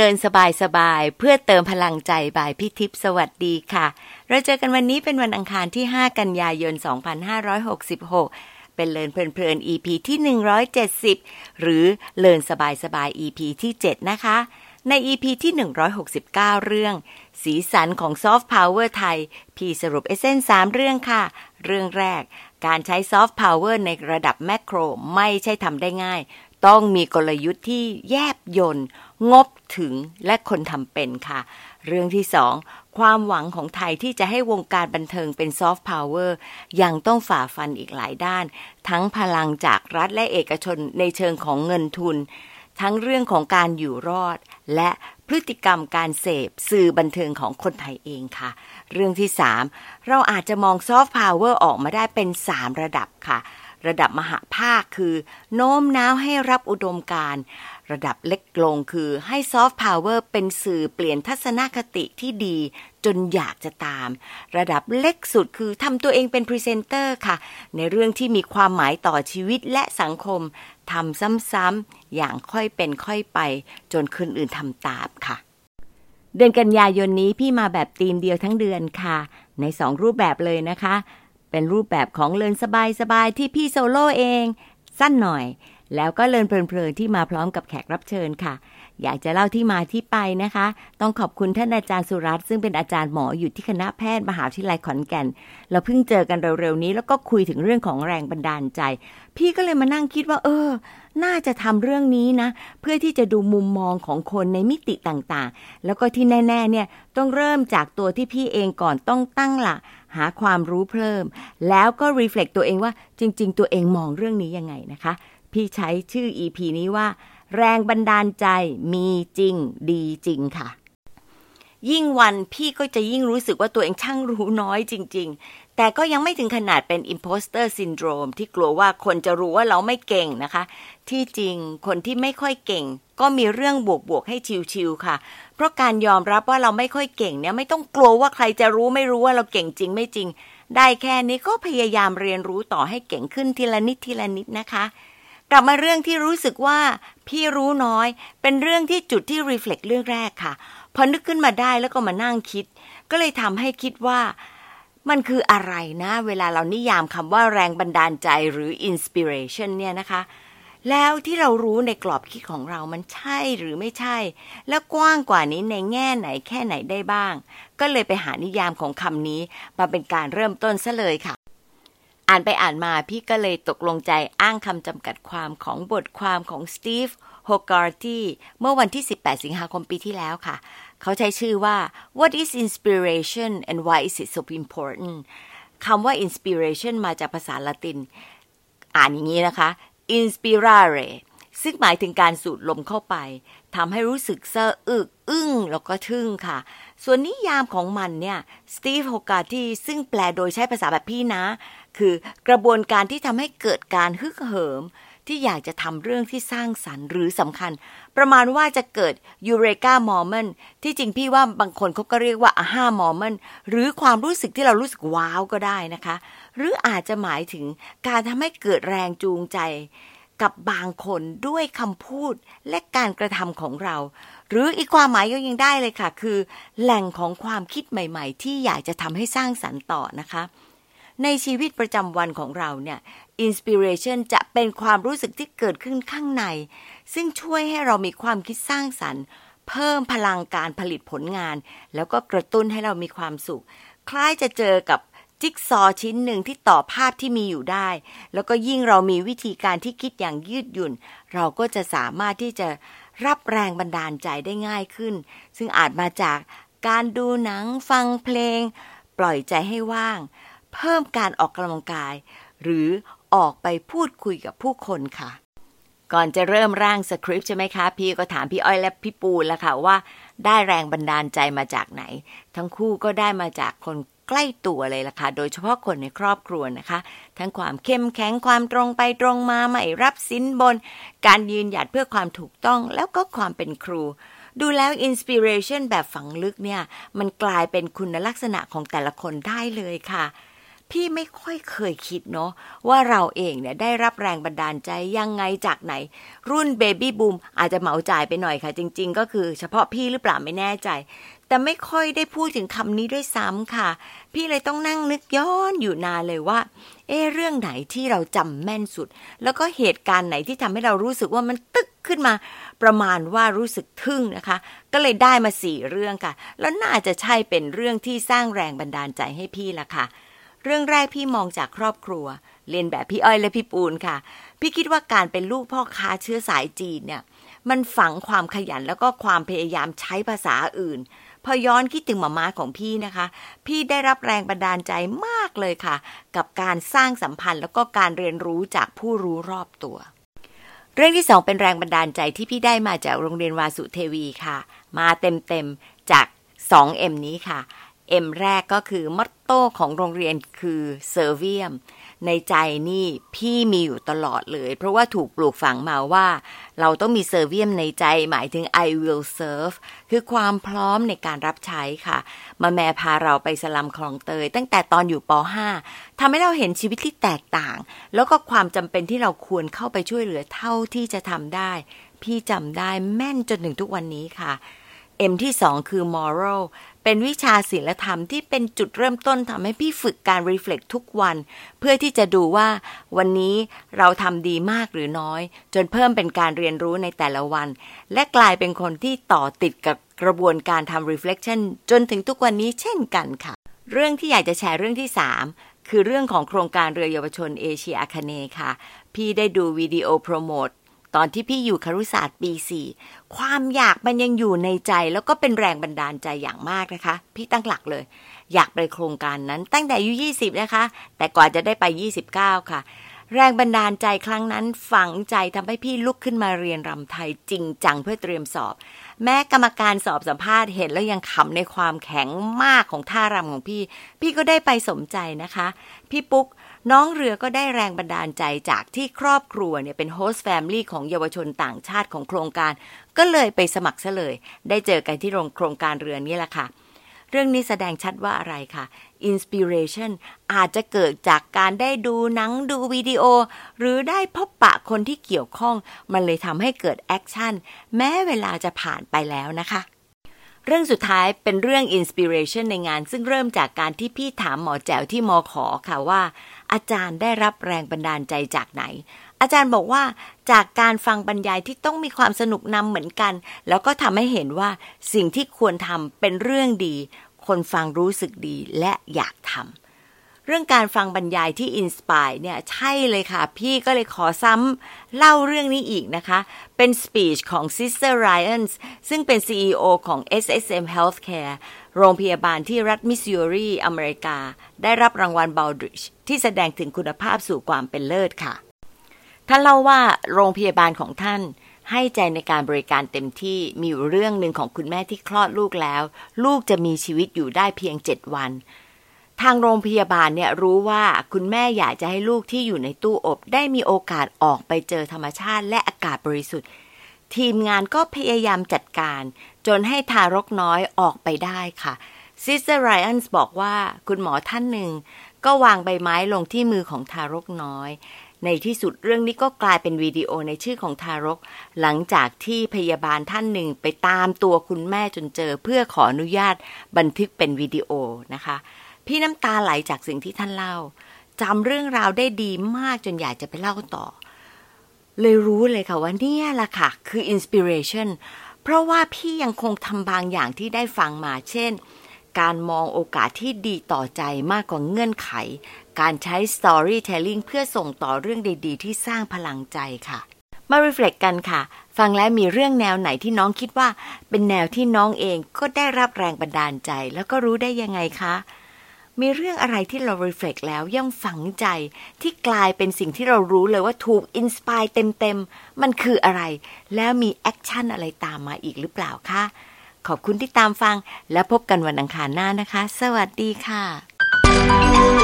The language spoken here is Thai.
Learn สบายสบายเพื่อเติมพลังใจ by พี่ทิพย์สวัสดีค่ะ เราเจอกันวันนี้เป็นวันอังคารที่ 5 กันยายน 2566 เป็น Learn เพลินๆ EP ที่ 170 หรือ Learn สบายสบาย EP ที่ 7 นะคะ ใน EP ที่ 169 เรื่อง สีสันของซอฟต์พาวเวอร์ไทย พี่สรุป essence 3เรื่องค่ะ เรื่องแรก การใช้ซอฟต์พาวเวอร์ในระดับ macroไม่ใช่ทำได้ง่าย ต้องมีกลยุทธ์ที่แยบยนต์ งบถึงและคนทำเป็นค่ะ เรื่องที่สองความหวังของไทยที่จะให้วงการบันเทิงเป็นซอฟต์พาวเวอร์ยังต้องฝ่าฟันอีกหลายด้าน ทั้งพลังจากรัฐและเอกชนในเชิงของเงินทุน ทั้งเรื่องของการอยู่รอด และพฤติกรรมการเสพสื่อบันเทิงของคนไทยเองค่ะ เรื่องที่ 3 เราอาจจะมองซอฟต์พาวเวอร์ออกมาได้เป็น 3 ระดับค่ะ ระดับมหภาคคือ โน้มน้าวให้รับอุดมการณ์ ระดับเล็กลงคือให้ซอฟต์พาวเวอร์เป็นสื่อเปลี่ยนทัศนคติที่ดี จนอยากจะตาม ระดับเล็กสุดคือทำตัวเองเป็นพรีเซนเตอร์ค่ะ ในเรื่องที่มีความหมายต่อชีวิตและสังคมทำซ้ำๆอย่างค่อยเป็นค่อยไป จนคนอื่นทำตามค่ะ เดือนกันยายนนี้พี่มาแบบตีมเดียวทั้งเดือนค่ะ ในสองรูปแบบเลยนะคะ เป็นรูปแบบของเลินสบายๆที่พี่โซโล่เอง สั้นหน่อย แล้วก็เลินเพลินๆที่มาพร้อมกับแขกรับเชิญค่ะ อยากจะเล่าที่มาที่ไปนะคะ ต้องขอบคุณท่านอาจารย์สุรัตน์ซึ่งเป็นอาจารย์หมออยู่ที่คณะแพทย์มหาวิทยาลัยขอนแก่น เราเพิ่งเจอกันเร็วๆนี้ แล้วก็คุยถึงเรื่องของแรงบันดาลใจ พี่ก็เลยมานั่งคิดว่า เออ น่าจะทำเรื่องนี้นะ เพื่อที่จะดูมุมมองของคนในมิติต่างๆ แล้วก็ที่แน่ๆเนี่ยต้องเริ่มจากตัวที่พี่เองก่อนต้องตั้งหลักหาความรู้เพิ่ม แล้วก็รีเฟล็กตัวเองว่าจริง ๆ ตัวเองมองเรื่องนี้ยังไงนะคะ พี่ใช้ชื่อ EP นี้ว่า แรงบันดาลใจมีจริงดีจริงค่ะ ยิ่งวันพี่ก็จะยิ่งรู้สึกว่าตัวเองช่างรู้น้อยจริง ๆ แต่ก็ยังไม่ถึงขนาดเป็น imposter syndrome ที่กลัวว่าคนจะรู้ว่าเราไม่เก่งนะคะ ที่จริงคนที่ไม่ค่อยเก่ง ก็มีเรื่องบวกๆให้ชิวๆค่ะ เพราะการยอมรับว่าเราไม่ค่อยเก่งเนี่ยไม่ต้องกลัวว่าใครจะรู้ไม่รู้ว่าเราเก่งจริงไม่จริงได้แค่นี้ก็พยายามเรียนรู้ต่อให้เก่งขึ้นทีละนิดทีละนิดนะคะ กลับมาเรื่องที่รู้สึกว่าพี่รู้น้อย เป็นเรื่องที่จุดที่รีเฟล็กเรื่องแรกค่ะ พอนึกขึ้นมาได้แล้วก็มานั่งคิด ก็เลยทำให้คิดว่ามันคืออะไรนะ เวลาเรานิยามคำว่าแรงบันดาลใจหรือ inspiration เนี่ยนะคะ แล้วที่เรารู้ในกรอบคิดของเรามันใช่หรือไม่ใช่ แล้วกว้างกว่านี้ในแง่ไหนแค่ไหนได้บ้าง ก็เลยไปหานิยามของคำนี้มาเป็นการเริ่มต้นซะเลยค่ะ อ่านไปอ่านมาพี่ก็เลยตกลงใจอ้างคำจำกัดความของบทความของสตีฟโฮการ์ตี้เมื่อวันที่ 18 สิงหาคมปีที่แล้วค่ะ เขาใช้ชื่อว่า What is inspiration and why is it so important คำว่า inspiration มาจากภาษาละติน อ่านอย่างนี้นะคะ inspirare ซึ่งหมายถึงการสูดลมเข้าไปทำให้รู้สึกเซออึก อึ้ง แล้วก็ทึ่งค่ะ ส่วนนิยามของมันเนี่ยสตีฟโฮกาที่ซึ่งแปลโดยใช้ภาษาแบบพี่นะ คือกระบวนการที่ทำให้เกิดการฮึกเหิม ที่อยากจะทำเรื่องที่สร้างสรรค์หรือสำคัญ ประมาณว่าจะเกิดยูเรกามอมเมนที่จริงพี่ว่าบางคนเขาก็เรียกว่าอาห้ามอมเมนหรือความรู้สึกที่เรารู้สึกว้าวก็ได้นะคะ หรืออาจจะหมายถึงการทำให้เกิดแรงจูงใจกับบางคนด้วยคำพูดและการกระทำของเรา หรืออีกความหมายก็ยังได้เลยค่ะ คือ แหล่งของความคิดใหม่ ๆ ที่อยากจะทำให้สร้างสรรค์ต่อนะคะ ในชีวิตประจำวันของเราเนี่ยอินสปิเรชันจะเป็นความรู้สึกที่เกิดขึ้นข้างใน ซึ่งช่วยให้เรามีความคิดสร้างสรรค์ เพิ่มพลังการผลิตผลงาน แล้วก็กระตุ้นให้เรามีความสุข คล้ายจะเจอกับจิ๊กซอชิ้นหนึ่งที่ต่อภาพที่มีอยู่ได้ แล้วก็ยิ่งเรามีวิธีการที่คิดอย่างยืดหยุ่น เราก็จะสามารถที่จะรับแรงบันดาลใจได้ง่ายขึ้น ซึ่งอาจมาจากการดูหนังฟังเพลง ปล่อยใจให้ว่าง เพิ่มการออกกำลังกาย หรือออกไปพูดคุยกับผู้คนค่ะ ก่อนจะเริ่มร่างสคริปต์ใช่ไหมคะ พี่ก็ถามพี่อ้อยและพี่ปูแล้วค่ะว่า ได้แรงบันดาลใจมาจากไหน ทั้งคู่ก็ได้มาจากคนใกล้ตัวเลยล่ะค่ะ โดยเฉพาะคนในครอบครัวนะคะ ทั้งความเข้มแข็ง ความตรงไปตรงมา ไม่รับสินบน การยืนหยัดเพื่อความถูกต้อง แล้วก็ความเป็นครู ดูแล้วอินสปิเรชันแบบฝังลึกเนี่ย มันกลายเป็นคุณลักษณะของแต่ละคนได้เลยค่ะ พี่ไม่ค่อยเคยคิดเนาะว่าเราเองเนี่ยได้รับแรงบันดาลใจยังไงจากไหน รุ่นเบบี้บูมอาจจะเหมาจ่ายไปหน่อยค่ะ จริง ๆ ก็คือเฉพาะพี่หรือเปล่าไม่แน่ใจ แต่ไม่ค่อยได้พูดถึงคำนี้ด้วยซ้ำค่ะ พี่เลยต้องนั่งนึกย้อนอยู่นานเลยว่า เอเรื่องไหนที่เราจำแม่นสุด แล้วก็เหตุการณ์ไหนที่ทำให้เรารู้สึกว่ามันตึกขึ้นมาประมาณว่ารู้สึกทึ่งนะคะ ก็เลยได้มาสี่เรื่องค่ะ แล้วน่าจะใช่เป็นเรื่องที่สร้างแรงบันดาลใจให้พี่ละค่ะ เรื่องแรกพี่มองจากครอบครัว เรียนแบบพี่อ้อยและพี่ปูนค่ะ พี่คิดว่าการเป็นลูกพ่อค้าเชื้อสายจีนเนี่ย มันฝังความขยันแล้วก็ความพยายามใช้ภาษาอื่น พอย้อนคิดถึงหมาม้าของพี่นะคะ พี่ได้รับแรงบันดาลใจมากเลยค่ะ กับการสร้างสัมพันธ์แล้วก็การเรียนรู้จากผู้รู้รอบตัวเรื่องที่สองเป็นแรงบันดาลใจที่พี่ได้มาจากโรงเรียนวาสุเทวีค่ะ มาเต็มๆจาก 2M นี้ค่ะ M แรกก็คือมอตโต้ของโรงเรียนคือเซอร์เวียม ในใจนี่พี่มีอยู่ตลอดเลย เพราะว่าถูกปลูกฝังมาว่า เราต้องมีเซอร์เวียมในใจหมายถึง I will serve คือความพร้อมในการรับใช้ค่ะ มาแม่พาเราไปสลัมคลองเตย ตั้งแต่ตอนอยู่ป .5 ทำให้เราเห็นชีวิตที่แตกต่าง แล้วก็ความจำเป็นที่เราควรเข้าไปช่วยเหลือเท่าที่จะทำได้ พี่จำได้แม่นจนถึงทุกวันนี้ค่ะ M ที่สองคือ moral เป็นวิชาศิลธรรมที่เป็นจุดเริ่มต้นทำให้พี่ฝึกการ reflect ทุกวัน เพื่อที่จะดูว่าวันนี้เราทำดีมากหรือน้อย จนเพิ่มเป็นการเรียนรู้ในแต่ละวัน และกลายเป็นคนที่ต่อติดกับกระบวนการทำ reflection จนถึงทุกวันนี้เช่นกันค่ะ เรื่องที่อยากจะแชร์เรื่องที่ 3 คือเรื่องของโครงการเรือเยาวชนเอเชียอาคเนย์ค่ะ พี่ได้ดูวิดีโอโปรโมทต อนที่พี่อยู่ครุศาสตร์ปี4ความอยากมันยังอยู่ในใจแล้วก็เป็นแรงบันดาลใจอย่างมากนะคะ พี่ตั้งหลักเลย อยากไปโครงการนั้นตั้งแต่อายุ 20 นะคะ แต่กว่าจะได้ไป 29 ค่ะ แรงบันดาลใจครั้งนั้นฝังใจทำให้พี่ลุกขึ้นมาเรียนรำไทยจริงจังเพื่อเตรียมสอบ แม้กรรมการสอบสัมภาษณ์เห็นแล้วยังขำในความแข็งมากของท่ารำของพี่ พี่ก็ได้ไปสมใจนะคะ พี่ปุ๊ก น้องเรือก็ได้แรงบันดาลใจจากที่ครอบครัวเนี่ยเป็น host family ของเยาวชนต่างชาติของโครงการ ก็เลยไปสมัครซะเลย ได้เจอกันที่โรงโครงการเรือนี่แหละค่ะ เรื่องนี้แสดงชัดว่าอะไรคะ inspiration อาจจะเกิดจากการได้ดูหนังดูวิดีโอ หรือได้พบปะคนที่เกี่ยวข้อง มันเลยทำให้เกิด action แม้เวลาจะผ่านไปแล้วนะคะเรื่องสุดท้ายเป็นเรื่อง inspiration ในงาน ซึ่งเริ่มจากการที่พี่ถามหมอแจ๋วที่มอขอค่ะว่า อาจารย์ได้รับแรงบันดาลใจจากไหน อาจารย์บอกว่าจากการฟังบรรยายที่ต้องมีความสนุกนำเหมือนกัน แล้วก็ทำให้เห็นว่าสิ่งที่ควรทำเป็นเรื่องดี คนฟังรู้สึกดีและอยากทำเรื่องการฟังบรรยายที่อินสปายเนี่ยใช่เลยค่ะ พี่ก็เลยขอซ้ำเล่าเรื่องนี้อีกนะคะ เป็นสปีชของ Sister Ryan ซึ่งเป็น CEO ของ SSM Healthcare โรงพยาบาลที่รัฐมิสซูรีอเมริกา ได้รับรางวัลบ a ลดริชที่แสดงถึงคุณภาพสู่ความเป็นเลิศค่ะ ท่านเล่าว่าโรงพยาบาลของท่านให้ใจในการบริการเต็มที่มีอยู่เรื่องหนึ่งของคุณแม่ที่คลอดลูกแล้ว ลูกจะมีชีวิตอยู่ได้เพียงเจ็ดวัน ทางโรงพยาบาลเนี่ยรู้ว่าคุณแม่อยากจะให้ลูกที่อยู่ในตู้อบ ได้มีโอกาสออกไปเจอธรรมชาติและอากาศบริสุทธิ์ ทีมงานก็พยายามจัดการ จนให้ทารกน้อยออกไปได้ค่ะ Sister ไรอันส์บอกว่าคุณหมอท่านหนึ่ง ก็วางใบไม้ลงที่มือของทารกน้อย ในที่สุดเรื่องนี้ก็กลายเป็นวิดีโอในชื่อของทารก หลังจากที่พยาบาลท่านหนึ่งไปตามตัวคุณแม่จนเจอ เพื่อขออนุญาตบันทึกเป็นวิดีโอนะคะ พี่น้ำตาไหลจากสิ่งที่ท่านเล่าจำเรื่องราวได้ดีมากจนอยากจะไปเล่าต่อ เลยรู้เลยค่ะว่าเนี่ยแหละค่ะ คืออินสปิเรชันเพราะว่าพี่ยังคงทำบางอย่างที่ได้ฟังมาเช่น การมองโอกาสที่ดีต่อใจมากกว่าเงื่อนไข การใช้ storytelling เพื่อส่งต่อเรื่องดีๆ ที่สร้างพลังใจค่ะ มา reflect กันค่ะ ฟังแล้วมีเรื่องแนวไหนที่น้องคิดว่า เป็นแนวที่น้องเองก็ได้รับแรงบันดาลใจ แล้วก็รู้ได้ยังไงคะ มีเรื่องอะไรที่เรา reflect แล้วยังฝังใจที่กลายเป็นสิ่งที่เรารู้เลยว่าถูก inspire เต็มๆ มันคืออะไร แล้วมี action อะไรตามมาอีกหรือเปล่าคะขอบคุณที่ตามฟังและพบกันวันอังคารหน้านะคะ สวัสดีค่ะ